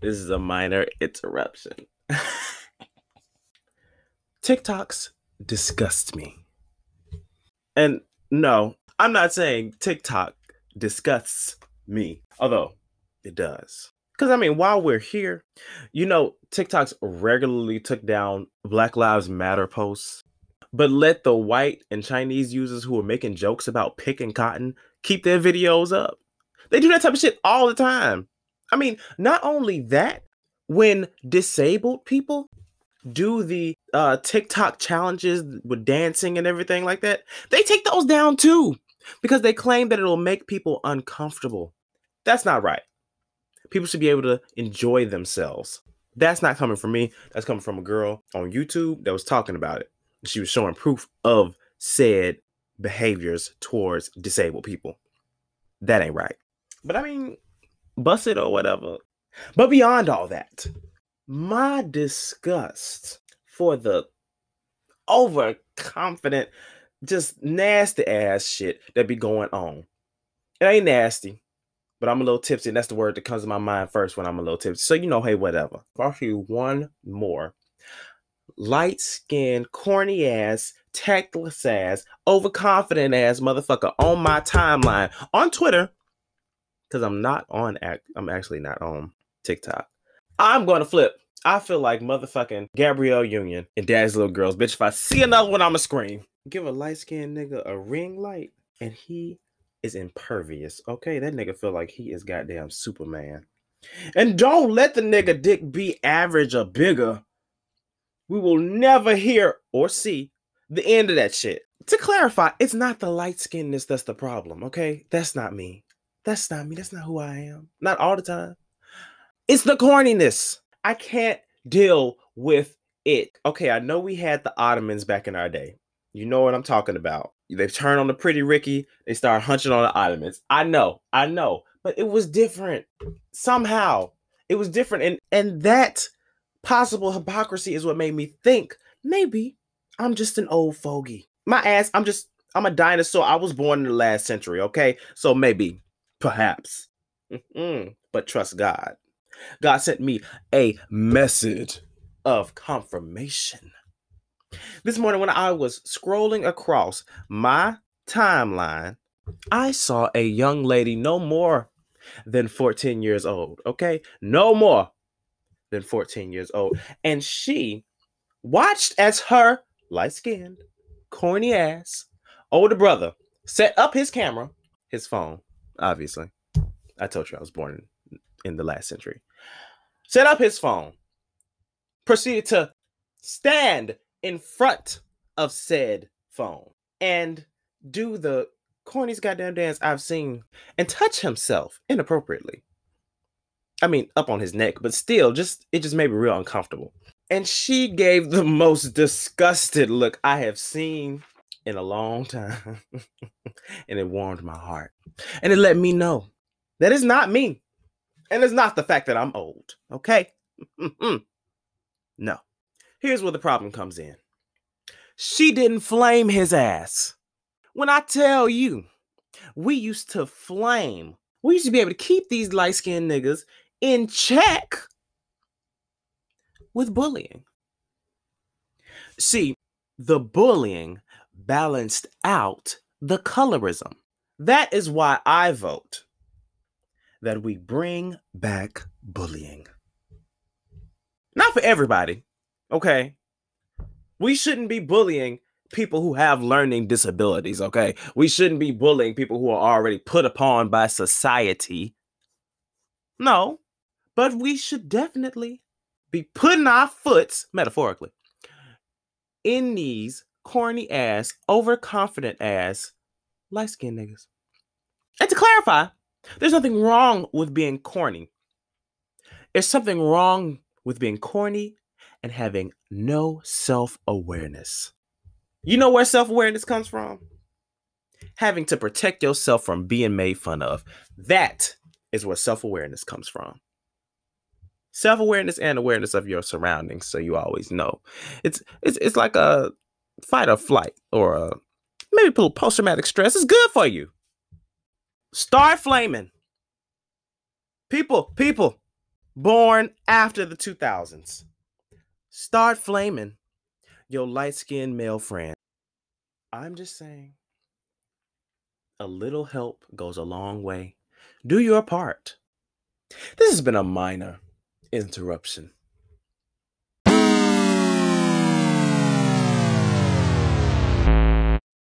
This is a minor interruption. TikToks disgust me. And no, I'm not saying TikTok disgusts me, although it does. Because I mean, while we're here, you know, TikToks regularly took down Black Lives Matter posts, but let the white and Chinese users who are making jokes about picking cotton keep their videos up. They do that type of shit all the time. I mean, not only that, when disabled people do the uh, TikTok challenges with dancing and everything like that, they take those down too because they claim that it'll make people uncomfortable. That's not right. People should be able to enjoy themselves. That's not coming from me. That's coming from a girl on YouTube that was talking about it. She was showing proof of said behaviors towards disabled people. That ain't right. But I mean, bust it or whatever. But beyond all that, my disgust for the overconfident, just nasty ass shit that be going on. It ain't nasty, but I'm a little tipsy, and that's the word that comes to my mind first when I'm a little tipsy. So you know, hey, whatever. I'll show you one more light skinned, corny ass, tactless ass, overconfident ass motherfucker on my timeline on Twitter because I'm not on act. I'm actually not on TikTok. I'm going to flip. I feel like motherfucking Gabrielle Union and Daddy's Little Girls. Bitch, if I see another one, I'ma scream. Give a light skinned nigga a ring light and he is impervious. Okay, that nigga feel like he is goddamn Superman. And don't let the nigga dick be average or bigger. We will never hear or see the end of that shit. To clarify, it's not the light skinness that's the problem, okay? That's not me. That's not me. That's not who I am. Not all the time. It's the corniness. I can't deal with it. Okay, I know we had the Ottomans back in our day. You know what I'm talking about. They've turned on the pretty Ricky. They start hunching on the Ottomans. I know, I know, but it was different. Somehow, it was different, and and that possible hypocrisy is what made me think maybe I'm just an old fogey. My ass, I'm just I'm a dinosaur. I was born in the last century. Okay, so maybe, perhaps, mm but trust God. God sent me a message of confirmation. This morning, when I was scrolling across my timeline, I saw a young lady no more than 14 years old. Okay, no more than 14 years old. And she watched as her light skinned, corny ass older brother set up his camera, his phone, obviously. I told you I was born in the last century set up his phone, proceeded to stand in front of said phone and do the corniest goddamn dance I've seen and touch himself inappropriately. I mean, up on his neck, but still, just it just made me real uncomfortable. And she gave the most disgusted look I have seen in a long time. and it warmed my heart. And it let me know that it's not me. And it's not the fact that I'm old, okay? no. Here's where the problem comes in. She didn't flame his ass. When I tell you, we used to flame, we used to be able to keep these light skinned niggas in check with bullying. See, the bullying balanced out the colorism. That is why I vote that we bring back bullying. Not for everybody, okay? We shouldn't be bullying people who have learning disabilities, okay? We shouldn't be bullying people who are already put upon by society. No, but we should definitely be putting our foots, metaphorically, in these corny ass, overconfident ass, light skinned niggas. And to clarify, there's nothing wrong with being corny. There's something wrong with being corny and having no self awareness. You know where self awareness comes from? Having to protect yourself from being made fun of. That is where self awareness comes from. Self awareness and awareness of your surroundings, so you always know. It's it's it's like a fight or flight or a, maybe post traumatic stress. It's good for you. Start flaming. People, people, born after the 2000s. Start flaming your light skinned male friend. I'm just saying, a little help goes a long way. Do your part. This has been a minor interruption.